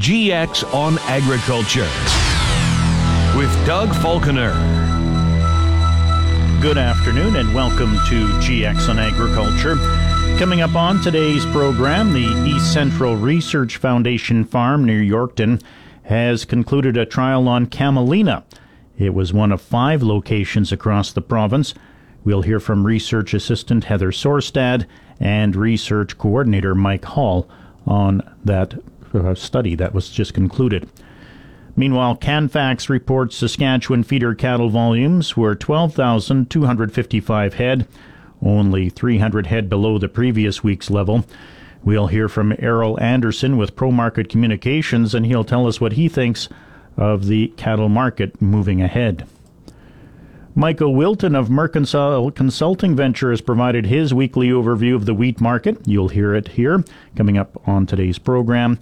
GX on Agriculture with Doug Falconer. Good afternoon and welcome to GX on Agriculture. Coming up on today's program, the East Central Research Foundation farm near Yorkton has concluded a trial on camelina. It was one of five locations across the province. We'll hear from research assistant Heather Sorstad and research coordinator Mike Hall on that uh, study that was just concluded. Meanwhile, Canfax reports Saskatchewan feeder cattle volumes were 12,255 head, only 300 head below the previous week's level. We'll hear from Errol Anderson with ProMarket Communications, and he'll tell us what he thinks of the cattle market moving ahead. Michael Wilton of Mercantile Consulting Venture has provided his weekly overview of the wheat market. You'll hear it here coming up on today's program.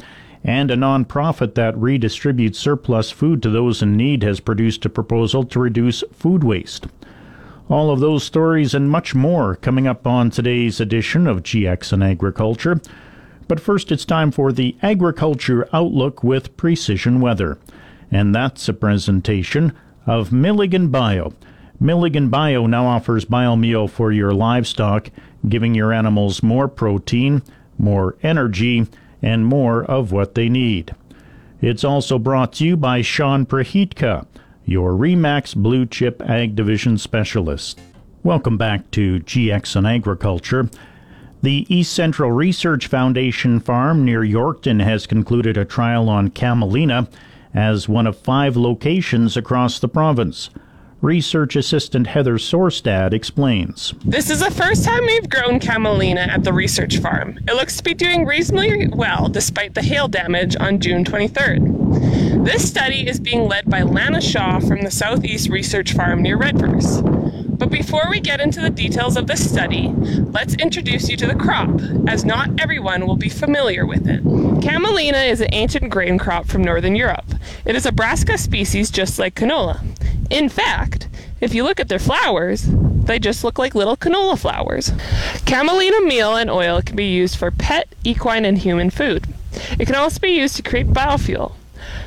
And a nonprofit that redistributes surplus food to those in need has produced a proposal to reduce food waste. All of those stories and much more coming up on today's edition of GX and Agriculture. But first, it's time for the Agriculture Outlook with Precision Weather. And that's a presentation of Milligan Bio. Milligan Bio now offers biomeal for your livestock, giving your animals more protein, more energy, and more of what they need. It's also brought to you by Sean Prahitka, your Remax Blue Chip Ag Division Specialist. Welcome back to GX on Agriculture. The East Central Research Foundation farm near Yorkton has concluded a trial on camelina as one of five locations across the province. Research Assistant Heather Sorstad explains. This is the first time we've grown camelina at the research farm. It looks to be doing reasonably well despite the hail damage on June 23rd. This study is being led by Lana Shaw from the Southeast Research Farm near Redvers. But before we get into the details of this study, let's introduce you to the crop, as not everyone will be familiar with it. Camelina is an ancient grain crop from Northern Europe. It is a brassica species just like canola. In fact, if you look at their flowers, they just look like little canola flowers. Camelina meal and oil can be used for pet, equine, and human food. It can also be used to create biofuel.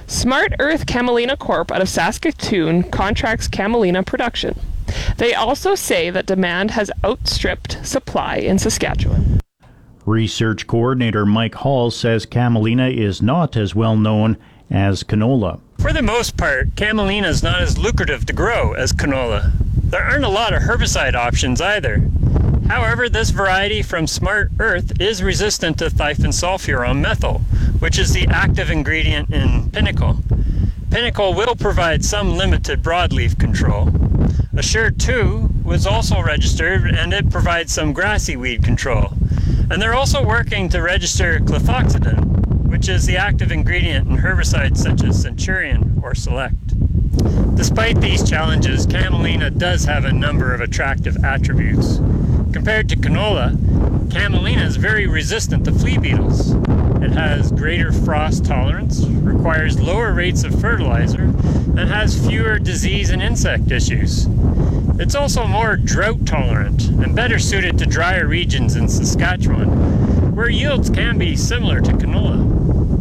Smart Earth Camelina Corp out of Saskatoon contracts camelina production. They also say that demand has outstripped supply in Saskatchewan. Research coordinator Mike Hall says camelina is not as well known as canola. For the most part, camelina is not as lucrative to grow as canola. There aren't a lot of herbicide options either. However, this variety from Smart Earth is resistant to thifensulfuron methyl, which is the active ingredient in Pinnacle. Pinnacle will provide some limited broadleaf control. Assure 2 was also registered and it provides some grassy weed control. And they're also working to register clethoxidin, which is the active ingredient in herbicides such as Centurion or Select. Despite these challenges, camelina does have a number of attractive attributes. Compared to canola, camelina is very resistant to flea beetles. It has greater frost tolerance, requires lower rates of fertilizer, and has fewer disease and insect issues. It's also more drought tolerant and better suited to drier regions in Saskatchewan, where yields can be similar to canola.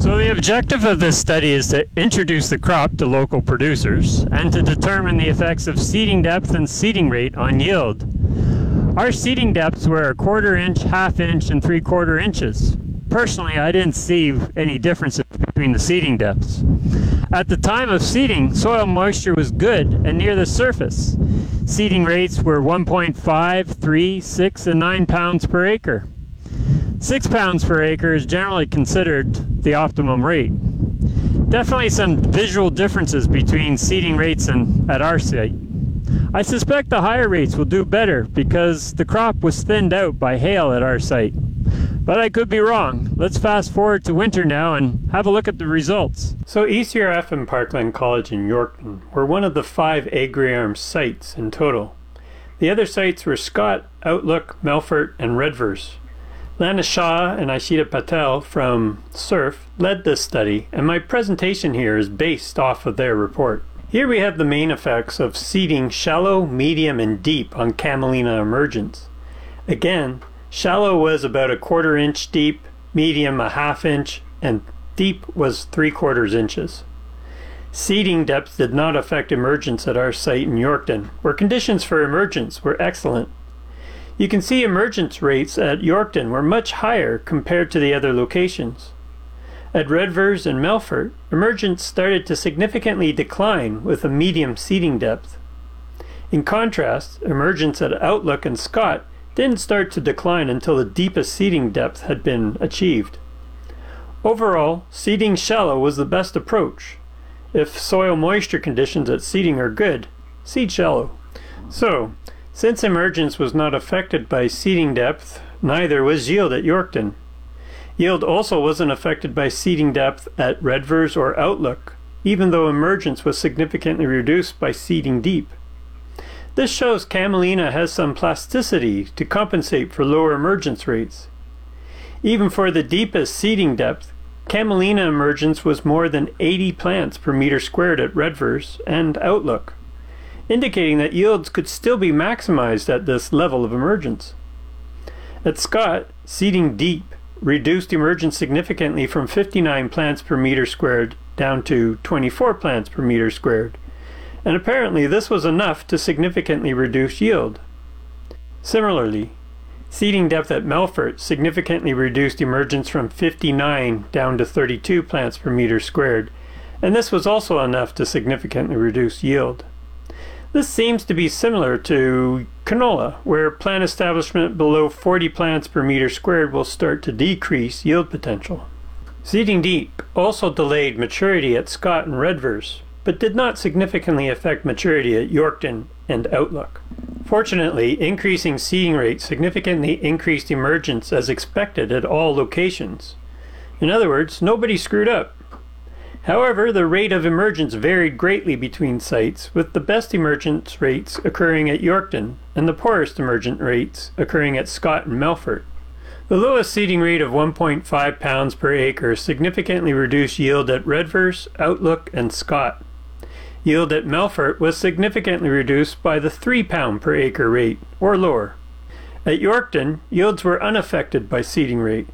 So, the objective of this study is to introduce the crop to local producers and to determine the effects of seeding depth and seeding rate on yield. Our seeding depths were a quarter inch, half inch, and three quarter inches. Personally, I didn't see any differences between the seeding depths. At the time of seeding, soil moisture was good and near the surface. Seeding rates were 1.5, 3, 6, and 9 pounds per acre. 6 pounds per acre is generally considered the optimum rate. Definitely some visual differences between seeding rates and at our site. I suspect the higher rates will do better because the crop was thinned out by hail at our site. But I could be wrong. Let's fast forward to winter now and have a look at the results. So ECRF and Parkland College in Yorkton were one of the five AgriArm sites in total. The other sites were Scott, Outlook, Melfort, and Redvers. Lana Shaw and Aishita Patel from SURF led this study, and my presentation here is based off of their report. Here we have the main effects of seeding shallow, medium, and deep on camelina emergence. Again, shallow was about a quarter inch deep, medium a half inch, and deep was 3 quarters inches. Seeding depth did not affect emergence at our site in Yorkton, where conditions for emergence were excellent. You can see emergence rates at Yorkton were much higher compared to the other locations. At Redvers and Melfort, emergence started to significantly decline with a medium seeding depth. In contrast, emergence at Outlook and Scott didn't start to decline until the deepest seeding depth had been achieved. Overall, seeding shallow was the best approach. If soil moisture conditions at seeding are good, seed shallow. So, since emergence was not affected by seeding depth, neither was yield at Yorkton. Yield also wasn't affected by seeding depth at Redvers or Outlook, even though emergence was significantly reduced by seeding deep. This shows camelina has some plasticity to compensate for lower emergence rates. Even for the deepest seeding depth, camelina emergence was more than 80 plants per meter squared at Redvers and Outlook, indicating that yields could still be maximized at this level of emergence. At Scott, seeding deep reduced emergence significantly from 59 plants per meter squared down to 24 plants per meter squared, and apparently this was enough to significantly reduce yield. Similarly, seeding depth at Melfort significantly reduced emergence from 59 down to 32 plants per meter squared, and this was also enough to significantly reduce yield. This seems to be similar to canola, where plant establishment below 40 plants per meter squared will start to decrease yield potential. Seeding deep also delayed maturity at Scott and Redvers, but did not significantly affect maturity at Yorkton and Outlook. Fortunately, increasing seeding rate significantly increased emergence as expected at all locations. In other words, nobody screwed up. However, the rate of emergence varied greatly between sites, with the best emergence rates occurring at Yorkton and the poorest emergent rates occurring at Scott and Melfort. The lowest seeding rate of 1.5 pounds per acre significantly reduced yield at Redvers, Outlook, and Scott. Yield at Melfort was significantly reduced by the 3 pound per acre rate, or lower. At Yorkton, yields were unaffected by seeding rate.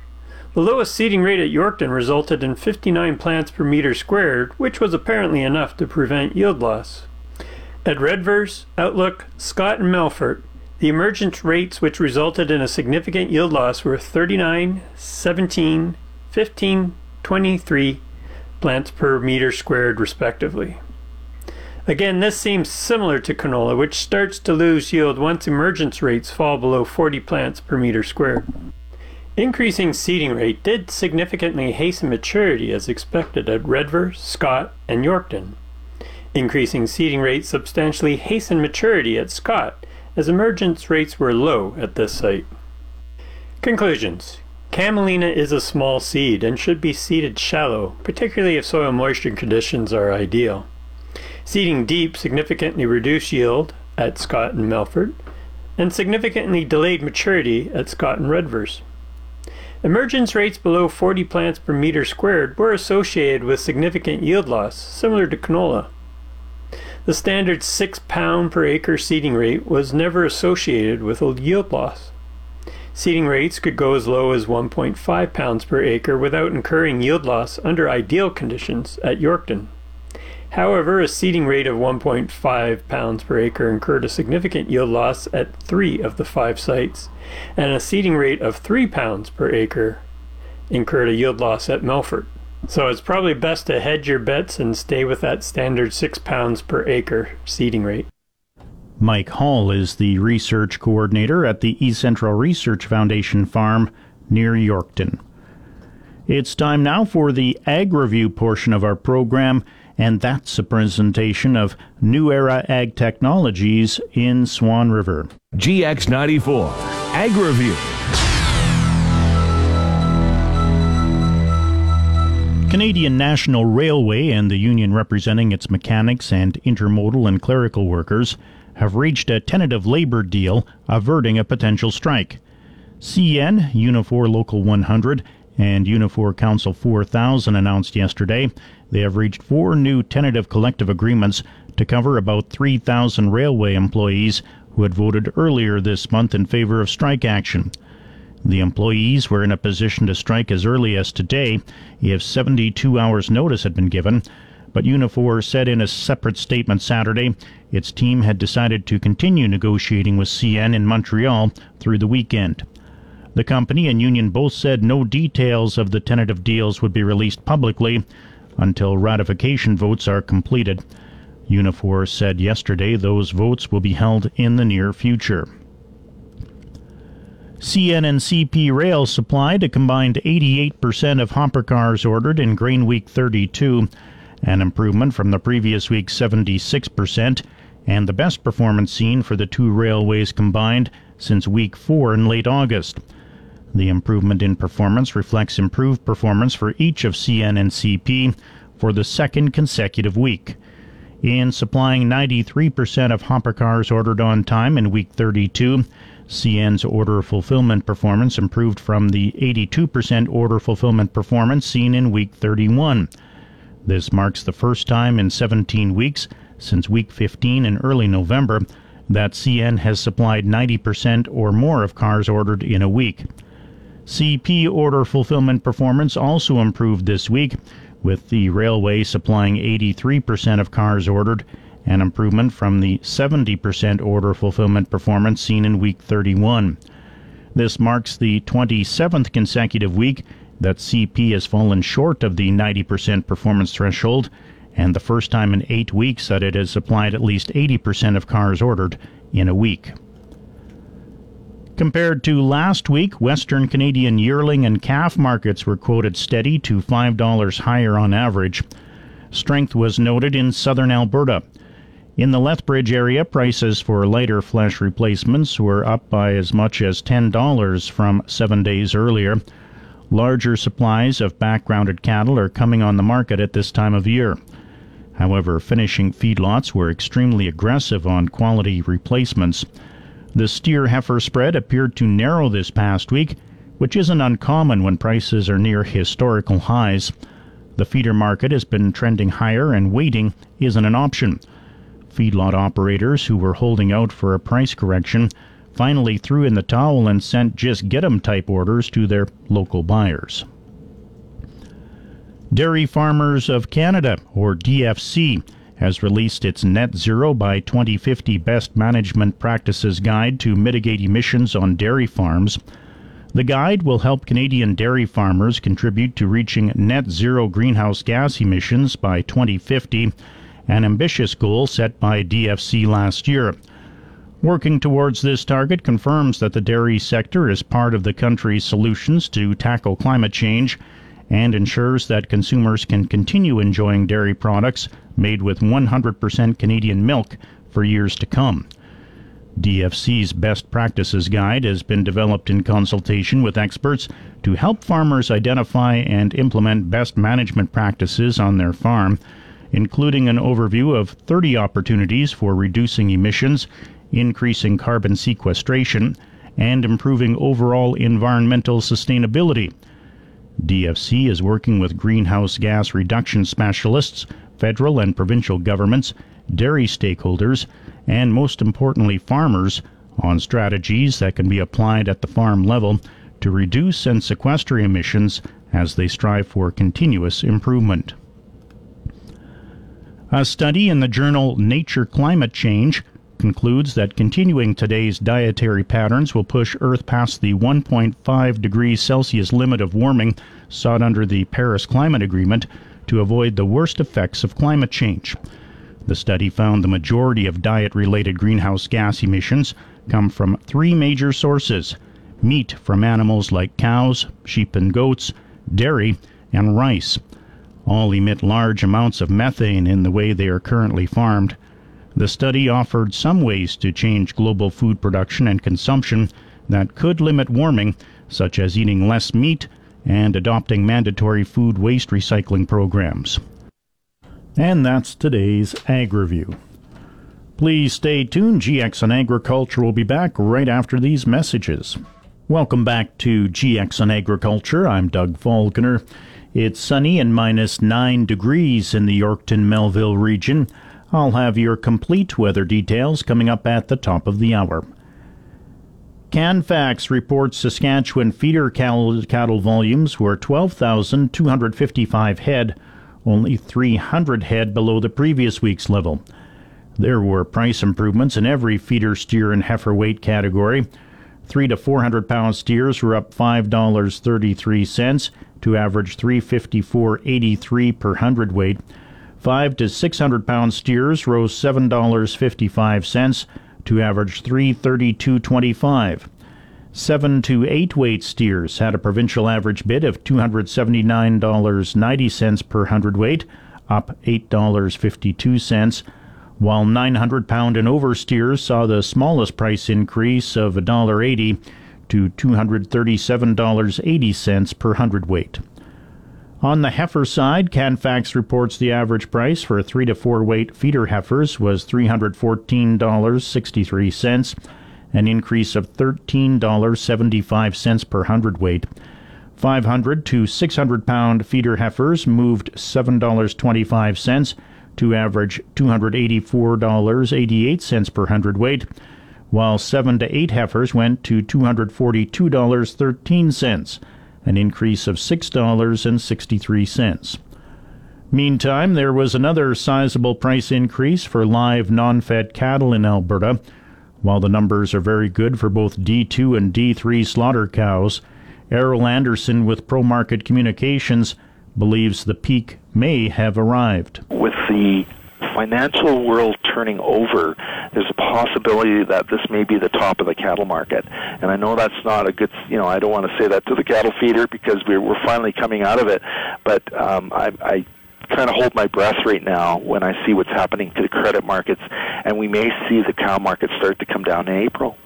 The lowest seeding rate at Yorkton resulted in 59 plants per meter squared, which was apparently enough to prevent yield loss. At Redvers, Outlook, Scott, and Melfort, the emergence rates which resulted in a significant yield loss were 39, 17, 15, 23 plants per meter squared, respectively. Again, this seems similar to canola, which starts to lose yield once emergence rates fall below 40 plants per meter squared. Increasing seeding rate did significantly hasten maturity as expected at Redvers, Scott, and Yorkton. Increasing seeding rate substantially hastened maturity at Scott as emergence rates were low at this site. Conclusions Camelina is a small seed and should be seeded shallow, particularly if soil moisture conditions are ideal. Seeding deep significantly reduced yield at Scott and Melfort, and significantly delayed maturity at Scott and Redvers. Emergence rates below 40 plants per meter squared were associated with significant yield loss, similar to canola. The standard 6 pound per acre seeding rate was never associated with yield loss. Seeding rates could go as low as 1.5 pounds per acre without incurring yield loss under ideal conditions at Yorkton. However, a seeding rate of 1.5 pounds per acre incurred a significant yield loss at three of the five sites, and a seeding rate of 3 pounds per acre incurred a yield loss at Melfort. So it's probably best to hedge your bets and stay with that standard 6 pounds per acre seeding rate. Mike Hall is the research coordinator at the East Central Research Foundation farm near Yorkton. It's time now for the Ag Review portion of our program and that's a presentation of New Era Ag Technologies in Swan River. GX94 Ag Review. Canadian National Railway and the union representing its mechanics and intermodal and clerical workers have reached a tentative labor deal averting a potential strike. CN, Unifor Local 100, and Unifor Council 4000 announced yesterday they have reached four new tentative collective agreements to cover about 3,000 railway employees who had voted earlier this month in favor of strike action. The employees were in a position to strike as early as today if 72 hours' notice had been given, but Unifor said in a separate statement Saturday its team had decided to continue negotiating with CN in Montreal through the weekend. The company and union both said no details of the tentative deals would be released publicly until ratification votes are completed. Unifor said yesterday those votes will be held in the near future. CN and CP Rail supplied a combined 88% of hopper cars ordered in Grain Week 32, an improvement from the previous week's 76%, and the best performance seen for the two railways combined since Week 4 in late August. The improvement in performance reflects improved performance for each of CN and CP for the second consecutive week. In supplying 93% of hopper cars ordered on time in week 32, CN's order fulfillment performance improved from the 82% order fulfillment performance seen in week 31. This marks the first time in 17 weeks since week 15 in early November that CN has supplied 90% or more of cars ordered in a week. CP order fulfillment performance also improved this week, with the railway supplying 83% of cars ordered, an improvement from the 70% order fulfillment performance seen in week 31. This marks the 27th consecutive week that CP has fallen short of the 90% performance threshold, and the first time in eight weeks that it has supplied at least 80% of cars ordered in a week. Compared to last week, Western Canadian yearling and calf markets were quoted steady to $5 higher on average. Strength was noted in southern Alberta. In the Lethbridge area, prices for lighter flesh replacements were up by as much as $10 from seven days earlier. Larger supplies of backgrounded cattle are coming on the market at this time of year. However, finishing feedlots were extremely aggressive on quality replacements. The steer heifer spread appeared to narrow this past week, which isn't uncommon when prices are near historical highs. The feeder market has been trending higher and waiting isn't an option. Feedlot operators who were holding out for a price correction finally threw in the towel and sent just get 'em type orders to their local buyers. Dairy Farmers of Canada, or DFC, has released its Net Zero by 2050 Best Management Practices Guide to mitigate emissions on dairy farms. The guide will help Canadian dairy farmers contribute to reaching net zero greenhouse gas emissions by 2050, an ambitious goal set by DFC last year. Working towards this target confirms that the dairy sector is part of the country's solutions to tackle climate change and ensures that consumers can continue enjoying dairy products made with 100% Canadian milk for years to come. DFC's Best Practices Guide has been developed in consultation with experts to help farmers identify and implement best management practices on their farm, including an overview of 30 opportunities for reducing emissions, increasing carbon sequestration, and improving overall environmental sustainability. DFC is working with greenhouse gas reduction specialists, federal and provincial governments, dairy stakeholders, and most importantly, farmers on strategies that can be applied at the farm level to reduce and sequester emissions as they strive for continuous improvement. A study in the journal Nature Climate Change concludes that continuing today's dietary patterns will push Earth past the 1.5 degrees Celsius limit of warming sought under the Paris Climate Agreement to avoid the worst effects of climate change. The study found the majority of diet related greenhouse gas emissions come from three major sources meat from animals like cows, sheep and goats, dairy, and rice. All emit large amounts of methane in the way they are currently farmed. The study offered some ways to change global food production and consumption that could limit warming, such as eating less meat and adopting mandatory food waste recycling programs. And that's today's Ag Review. Please stay tuned. GX on Agriculture will be back right after these messages. Welcome back to GX on Agriculture. I'm Doug Falconer. It's sunny and minus 9 degrees in the Yorkton Melville region. I'll have your complete weather details coming up at the top of the hour. Canfax reports Saskatchewan feeder cattle volumes were 12,255 head, only 300 head below the previous week's level. There were price improvements in every feeder steer and heifer weight category. 3 to 400 pound steers were up $5.33 to average 354.83 per hundredweight. 5 to 600 pound steers rose $7.55 to average 332.25. 7 to 8 weight steers had a provincial average bid of $279.90 per hundredweight, up $8.52 while 900 pound and over steers saw the smallest price increase of $1.80 to $237.80 per hundredweight. On the heifer side, Canfax reports the average price for 3 to 4 weight feeder heifers was $314.63, an increase of $13.75 per hundredweight. 500 to 600 pound feeder heifers moved $7.25 to average $284.88 per hundredweight, while 7 to 8 heifers went to $242.13, an increase of $6.63. Meantime, there was another sizable price increase for live non fed cattle in Alberta. While the numbers are very good for both D2 and D3 slaughter cows, Errol Anderson with Pro Market Communications believes the peak may have arrived. With the financial world turning over, possibility that this may be the top of the cattle market. And I know that's not a good, you know, I don't want to say that to the cattle feeder because we're, we're finally coming out of it. But um, I, I kind of hold my breath right now when I see what's happening to the credit markets, and we may see the cow market start to come down in April.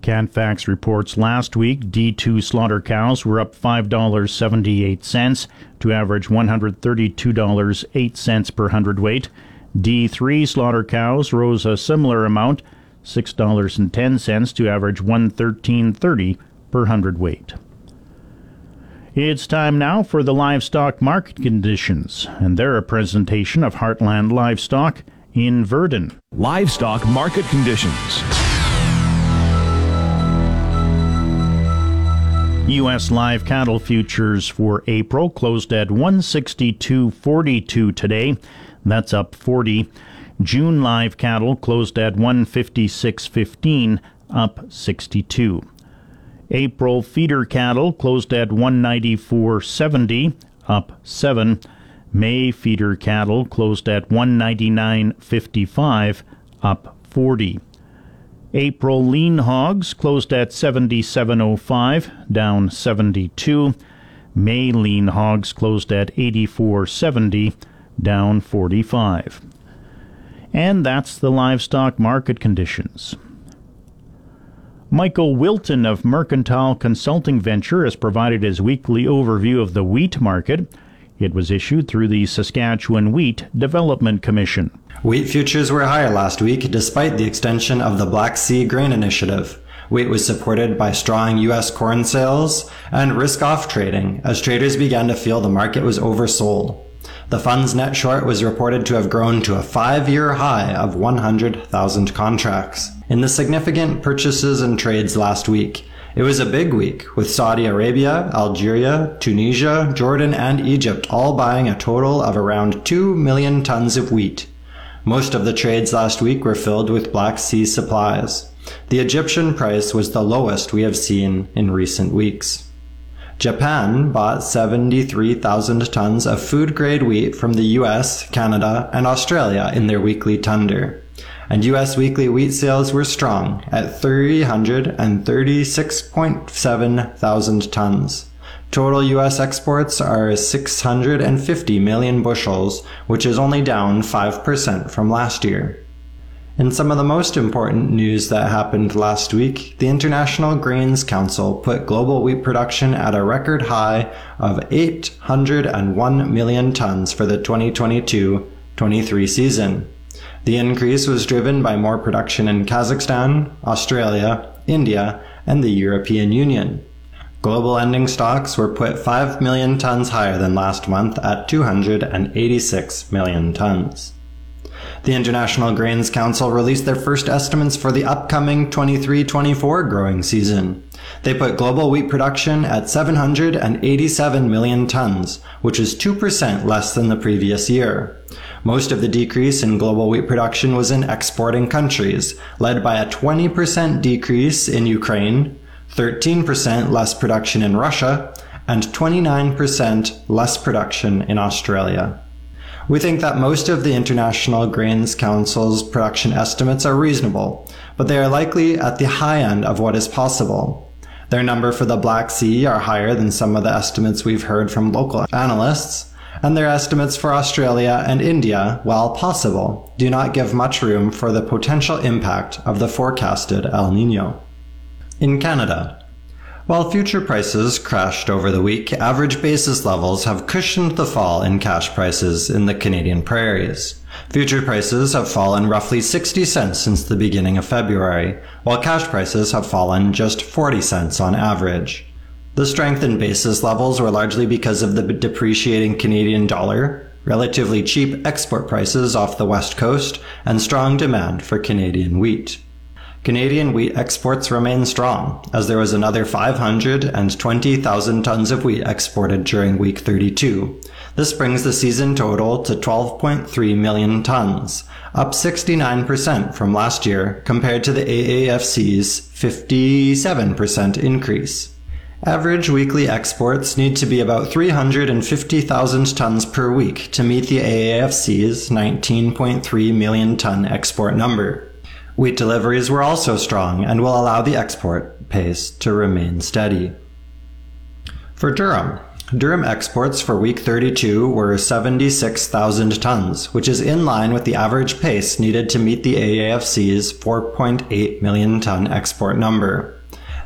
Canfax reports last week D2 slaughter cows were up $5.78 to average $132.08 per hundredweight. D3 slaughter cows rose a similar amount, $6.10 to average 113.30 per hundredweight. It's time now for the livestock market conditions, and they're a presentation of Heartland Livestock in Virden. Livestock market conditions. U.S. live cattle futures for April closed at 162.42 today. That's up 40. June live cattle closed at 156.15, up 62. April feeder cattle closed at 194.70, up 7. May feeder cattle closed at 199.55, up 40. April lean hogs closed at 77.05, down 72. May lean hogs closed at 84.70, down 45. And that's the livestock market conditions. Michael Wilton of Mercantile Consulting Venture has provided his weekly overview of the wheat market. It was issued through the Saskatchewan Wheat Development Commission. Wheat futures were higher last week despite the extension of the Black Sea Grain Initiative. Wheat was supported by strong U.S. corn sales and risk off trading as traders began to feel the market was oversold. The fund's net short was reported to have grown to a five year high of 100,000 contracts. In the significant purchases and trades last week, it was a big week, with Saudi Arabia, Algeria, Tunisia, Jordan, and Egypt all buying a total of around 2 million tons of wheat. Most of the trades last week were filled with Black Sea supplies. The Egyptian price was the lowest we have seen in recent weeks. Japan bought 73,000 tons of food grade wheat from the US, Canada, and Australia in their weekly tender and US weekly wheat sales were strong at 336.7 thousand tons. Total US exports are 650 million bushels, which is only down 5% from last year. In some of the most important news that happened last week, the International Grains Council put global wheat production at a record high of 801 million tons for the 2022 23 season. The increase was driven by more production in Kazakhstan, Australia, India, and the European Union. Global ending stocks were put 5 million tons higher than last month at 286 million tons. The International Grains Council released their first estimates for the upcoming 23-24 growing season. They put global wheat production at 787 million tons, which is 2% less than the previous year. Most of the decrease in global wheat production was in exporting countries, led by a 20% decrease in Ukraine, 13% less production in Russia, and 29% less production in Australia. We think that most of the International Grains Council's production estimates are reasonable, but they are likely at the high end of what is possible. Their number for the Black Sea are higher than some of the estimates we've heard from local analysts, and their estimates for Australia and India, while possible, do not give much room for the potential impact of the forecasted El Nino. In Canada, while future prices crashed over the week, average basis levels have cushioned the fall in cash prices in the Canadian prairies. Future prices have fallen roughly 60 cents since the beginning of February, while cash prices have fallen just 40 cents on average. The strength in basis levels were largely because of the depreciating Canadian dollar, relatively cheap export prices off the west coast, and strong demand for Canadian wheat. Canadian wheat exports remain strong, as there was another 520,000 tons of wheat exported during week 32. This brings the season total to 12.3 million tons, up 69% from last year compared to the AAFC's 57% increase. Average weekly exports need to be about 350,000 tons per week to meet the AAFC's 19.3 million ton export number. Wheat deliveries were also strong and will allow the export pace to remain steady. For durum, durum exports for week 32 were 76,000 tons, which is in line with the average pace needed to meet the AAFC's 4.8 million ton export number.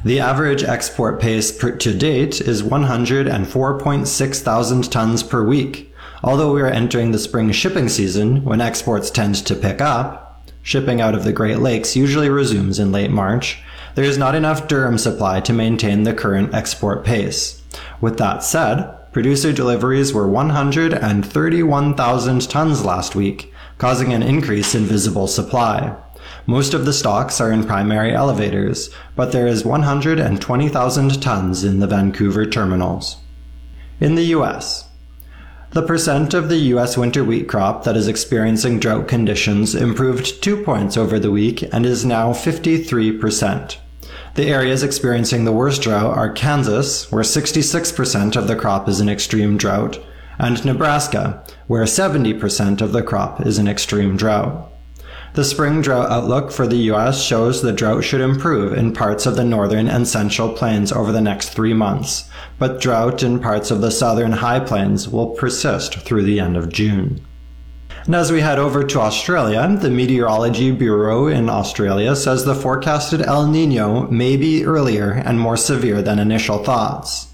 The average export pace per, to date is 104.6 thousand tons per week. Although we are entering the spring shipping season, when exports tend to pick up, Shipping out of the Great Lakes usually resumes in late March. There is not enough durum supply to maintain the current export pace. With that said, producer deliveries were 131,000 tons last week, causing an increase in visible supply. Most of the stocks are in primary elevators, but there is 120,000 tons in the Vancouver terminals. In the US, the percent of the U.S. winter wheat crop that is experiencing drought conditions improved two points over the week and is now 53%. The areas experiencing the worst drought are Kansas, where 66% of the crop is in extreme drought, and Nebraska, where 70% of the crop is in extreme drought. The spring drought outlook for the U.S. shows the drought should improve in parts of the northern and central plains over the next three months, but drought in parts of the southern high plains will persist through the end of June. And as we head over to Australia, the Meteorology Bureau in Australia says the forecasted El Nino may be earlier and more severe than initial thoughts.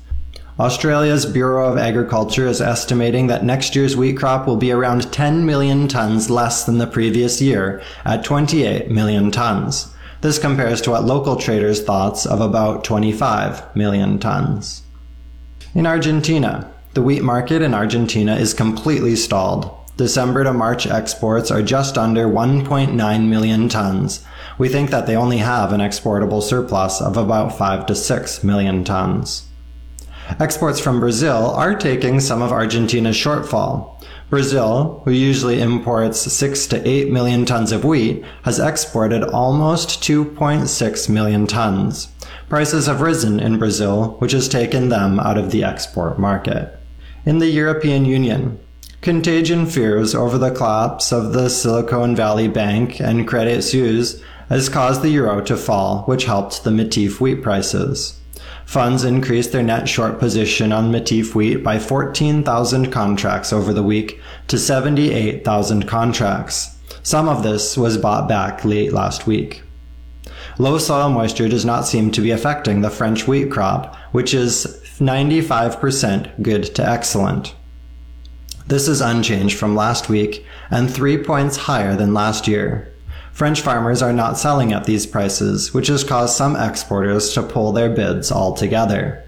Australia's Bureau of Agriculture is estimating that next year's wheat crop will be around 10 million tons less than the previous year, at 28 million tons. This compares to what local traders thought of about 25 million tons. In Argentina, the wheat market in Argentina is completely stalled. December to March exports are just under 1.9 million tons. We think that they only have an exportable surplus of about 5 to 6 million tons. Exports from Brazil are taking some of Argentina's shortfall. Brazil, who usually imports 6 to 8 million tons of wheat, has exported almost 2.6 million tons. Prices have risen in Brazil, which has taken them out of the export market. In the European Union, contagion fears over the collapse of the Silicon Valley Bank and Credit Suisse has caused the euro to fall, which helped the Matif wheat prices. Funds increased their net short position on Matif wheat by 14,000 contracts over the week to 78,000 contracts. Some of this was bought back late last week. Low soil moisture does not seem to be affecting the French wheat crop, which is 95% good to excellent. This is unchanged from last week and three points higher than last year. French farmers are not selling at these prices, which has caused some exporters to pull their bids altogether.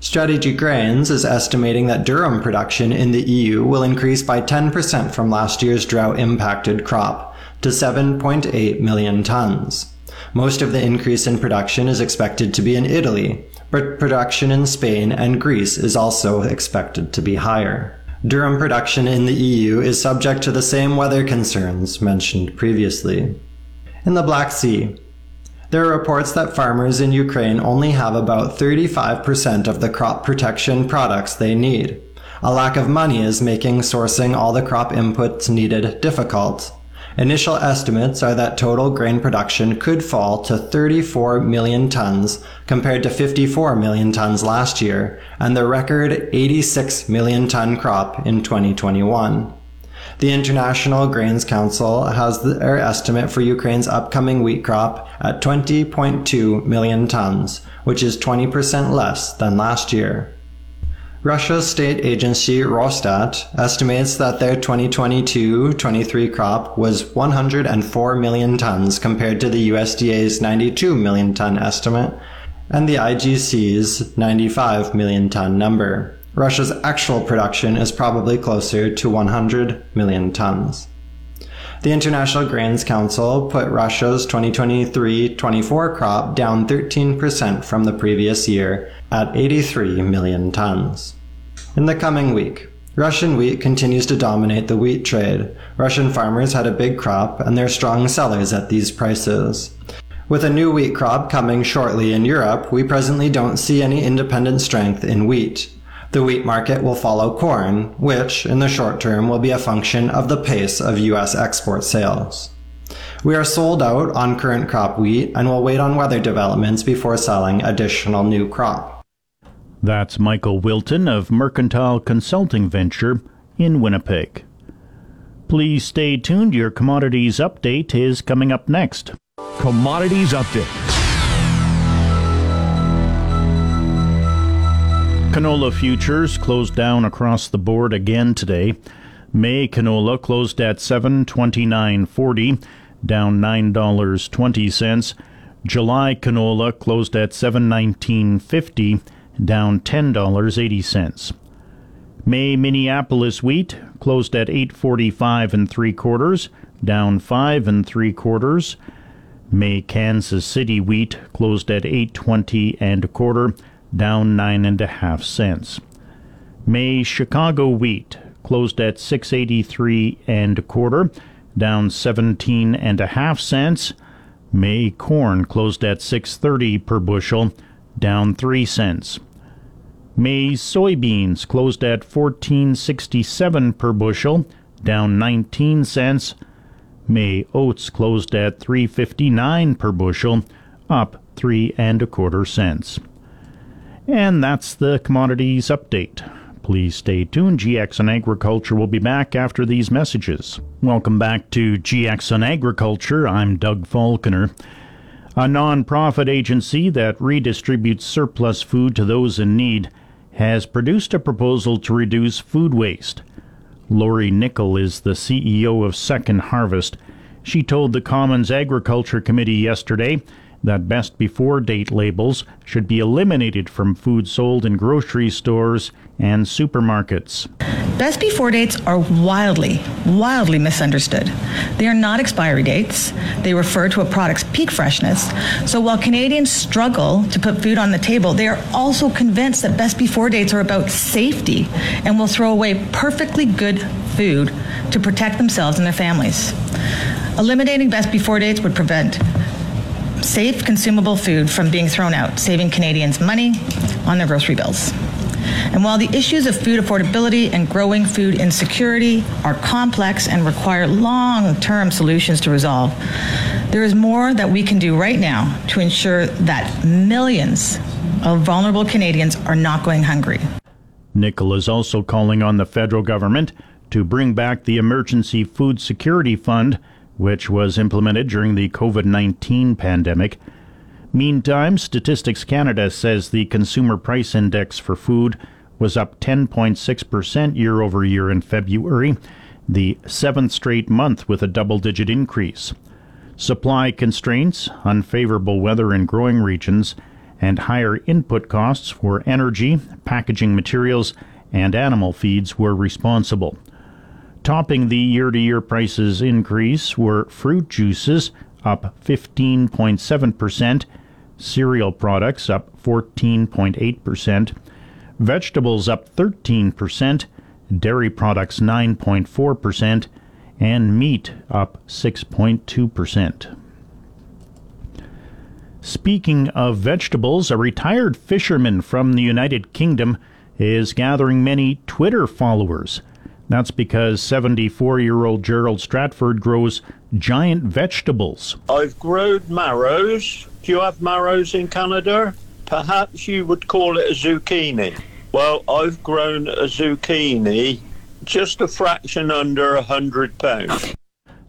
Strategy Grains is estimating that durum production in the EU will increase by 10% from last year's drought impacted crop to 7.8 million tons. Most of the increase in production is expected to be in Italy, but production in Spain and Greece is also expected to be higher. Durum production in the EU is subject to the same weather concerns mentioned previously. In the Black Sea, there are reports that farmers in Ukraine only have about 35% of the crop protection products they need. A lack of money is making sourcing all the crop inputs needed difficult. Initial estimates are that total grain production could fall to 34 million tons compared to 54 million tons last year and the record 86 million ton crop in 2021. The International Grains Council has their estimate for Ukraine's upcoming wheat crop at 20.2 million tons, which is 20% less than last year. Russia's state agency Rosstat estimates that their 2022-23 crop was 104 million tons compared to the USDA's 92 million ton estimate and the IGC's 95 million ton number. Russia's actual production is probably closer to 100 million tons. The International Grains Council put Russia's 2023-24 crop down 13% from the previous year at 83 million tons. In the coming week, Russian wheat continues to dominate the wheat trade. Russian farmers had a big crop and they're strong sellers at these prices. With a new wheat crop coming shortly in Europe, we presently don't see any independent strength in wheat. The wheat market will follow corn, which, in the short term, will be a function of the pace of U.S. export sales. We are sold out on current crop wheat and will wait on weather developments before selling additional new crop. That's Michael Wilton of Mercantile Consulting Venture in Winnipeg. Please stay tuned. Your commodities update is coming up next. Commodities Update. Canola futures closed down across the board again today. May canola closed at 729.40, down $9.20. July canola closed at 719.50, down $10.80. May Minneapolis wheat closed at 845 and 3 quarters, down 5 and 3 quarters. May Kansas City wheat closed at 820 and a quarter, down nine and a half cents. May Chicago wheat closed at 683 and a quarter, down 17 and a half cents. May corn closed at 630 per bushel, down 3 cents. May soybeans closed at 1467 per bushel, down 19 cents. May oats closed at 359 per bushel, up 3 and a quarter cents. And that's the commodities update. Please stay tuned. GX on Agriculture will be back after these messages. Welcome back to GX on Agriculture. I'm Doug Falconer. A non-profit agency that redistributes surplus food to those in need has produced a proposal to reduce food waste. Lori Nikkel is the CEO of Second Harvest. She told the Commons Agriculture Committee yesterday that best before date labels should be eliminated from food sold in grocery stores and supermarkets. Best before dates are wildly, wildly misunderstood. They are not expiry dates. They refer to a product's peak freshness. So while Canadians struggle to put food on the table, they are also convinced that best before dates are about safety and will throw away perfectly good food to protect themselves and their families. Eliminating best before dates would prevent safe, consumable food from being thrown out, saving Canadians money on their grocery bills. And while the issues of food affordability and growing food insecurity are complex and require long term solutions to resolve, there is more that we can do right now to ensure that millions of vulnerable Canadians are not going hungry. Nikkel is also calling on the federal government to bring back the Emergency Food Security Fund which was implemented during the COVID 19 pandemic. Meantime, Statistics Canada says the Consumer Price Index for food was up 10.6% year over year in February, the seventh straight month with a double digit increase. Supply constraints, unfavorable weather in growing regions, and higher input costs for energy, packaging materials, and animal feeds were responsible. Topping the year to year prices increase were fruit juices up 15.7%, cereal products up 14.8%, vegetables up 13%, dairy products 9.4%, and meat up 6.2%. Speaking of vegetables, a retired fisherman from the United Kingdom is gathering many Twitter followers. That's because 74 year old Gerald Stratford grows giant vegetables. I've grown marrows. Do you have marrows in Canada? Perhaps you would call it a zucchini. Well, I've grown a zucchini just a fraction under a hundred pounds.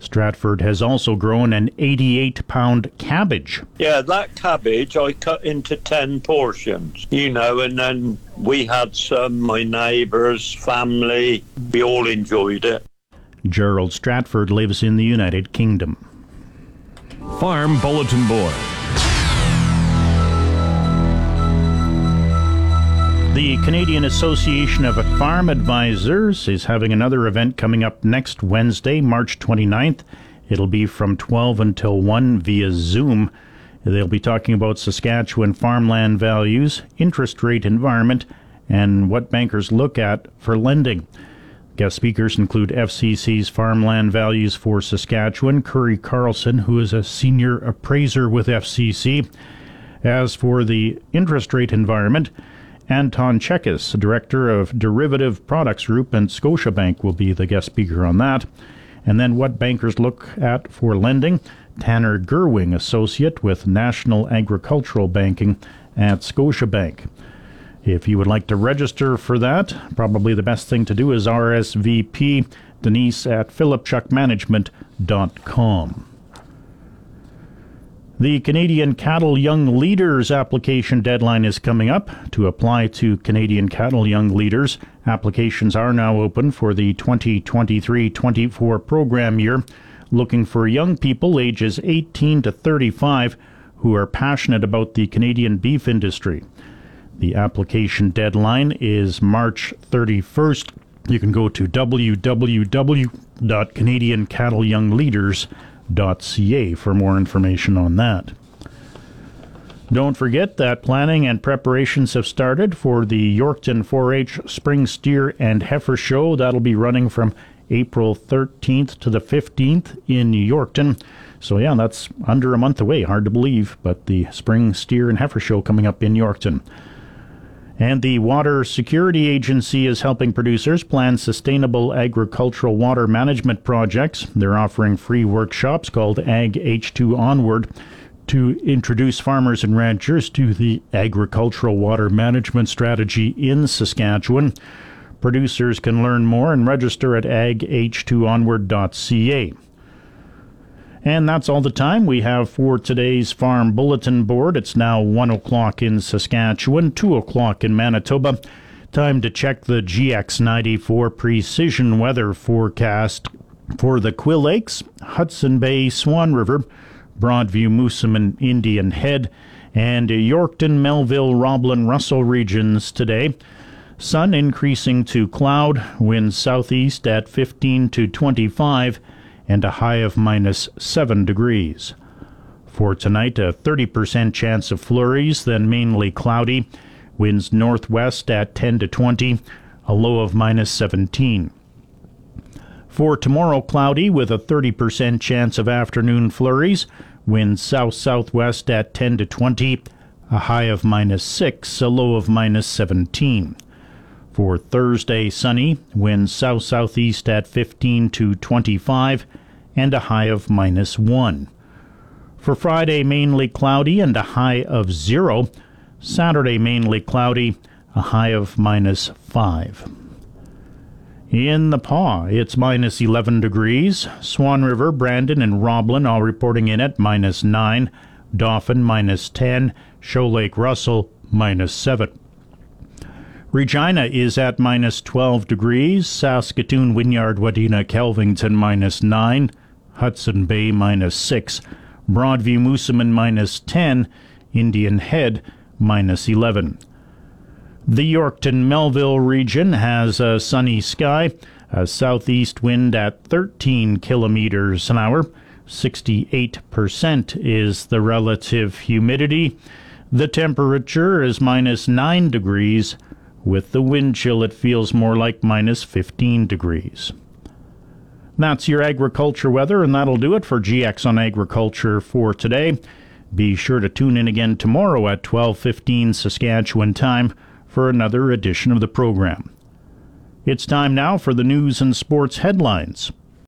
Stratford has also grown an 88 pound cabbage. Yeah, that cabbage I cut into 10 portions, you know, and then we had some, my neighbours, family, we all enjoyed it. Gerald Stratford lives in the United Kingdom. Farm Bulletin Board. The Canadian Association of Farm Advisors is having another event coming up next Wednesday, March 29th. It'll be from 12 until 1 via Zoom. They'll be talking about Saskatchewan farmland values, interest rate environment, and what bankers look at for lending. Guest speakers include FCC's Farmland Values for Saskatchewan, Curry Carlson, who is a senior appraiser with FCC. As for the interest rate environment, Anton Checkis, Director of Derivative Products Group and Scotiabank, will be the guest speaker on that. And then what bankers look at for lending. Tanner Gerwing, Associate with National Agricultural Banking at Scotiabank. If you would like to register for that, probably the best thing to do is RSVP Denise at philipchuckmanagement.com. The Canadian Cattle Young Leaders application deadline is coming up. To apply to Canadian Cattle Young Leaders, applications are now open for the 2023 24 program year, looking for young people ages 18 to 35 who are passionate about the Canadian beef industry. The application deadline is March 31st. You can go to www.canadiancattleyoungleaders.ca for more information on that. Don't forget that planning and preparations have started for the Yorkton 4 H Spring Steer and Heifer Show. That'll be running from April 13th to the 15th in Yorkton. So, yeah, that's under a month away. Hard to believe, but the Spring Steer and Heifer Show coming up in Yorkton. And the Water Security Agency is helping producers plan sustainable agricultural water management projects. They're offering free workshops called Ag H2 Onward to introduce farmers and ranchers to the agricultural water management strategy in Saskatchewan. Producers can learn more and register at agh2onward.ca. And that's all the time we have for today's Farm Bulletin Board. It's now 1 o'clock in Saskatchewan, 2 o'clock in Manitoba. Time to check the GX94 precision weather forecast for the Quill Lakes, Hudson Bay, Swan River, Broadview, Moosomin, Indian Head, and Yorkton, Melville, Roblin, Russell regions today. Sun increasing to cloud, winds southeast at 15 to 25 and a high of minus 7 degrees. For tonight, a 30% chance of flurries, then mainly cloudy. Winds northwest at 10 to 20, a low of minus 17. For tomorrow, cloudy with a 30% chance of afternoon flurries. Winds south southwest at 10 to 20, a high of minus 6, a low of minus 17. For Thursday, sunny, winds south southeast at 15 to 25, and a high of minus 1. For Friday, mainly cloudy and a high of 0. Saturday, mainly cloudy, a high of minus 5. In the Pas, it's minus 11 degrees. Swan River, Brandon, and Roblin all reporting in at minus 9. Dauphin, minus 10. Shoal Lake Russell, minus 7. Regina is at minus 12 degrees. Saskatoon, Wynyard, Wadena, Kelvington, minus 9. Hudson Bay, minus 6. Broadview, Moosomin, minus 10. Indian Head, minus 11. The Yorkton Melville region has a sunny sky, a southeast wind at 13 kilometers an hour. 68% is the relative humidity. The temperature is minus 9 degrees. With the wind chill, it feels more like minus 15 degrees. That's your agriculture weather, and that'll do it for GX on Agriculture for today. Be sure to tune in again tomorrow at 12:15 Saskatchewan time for another edition of the program. It's time now for the news and sports headlines.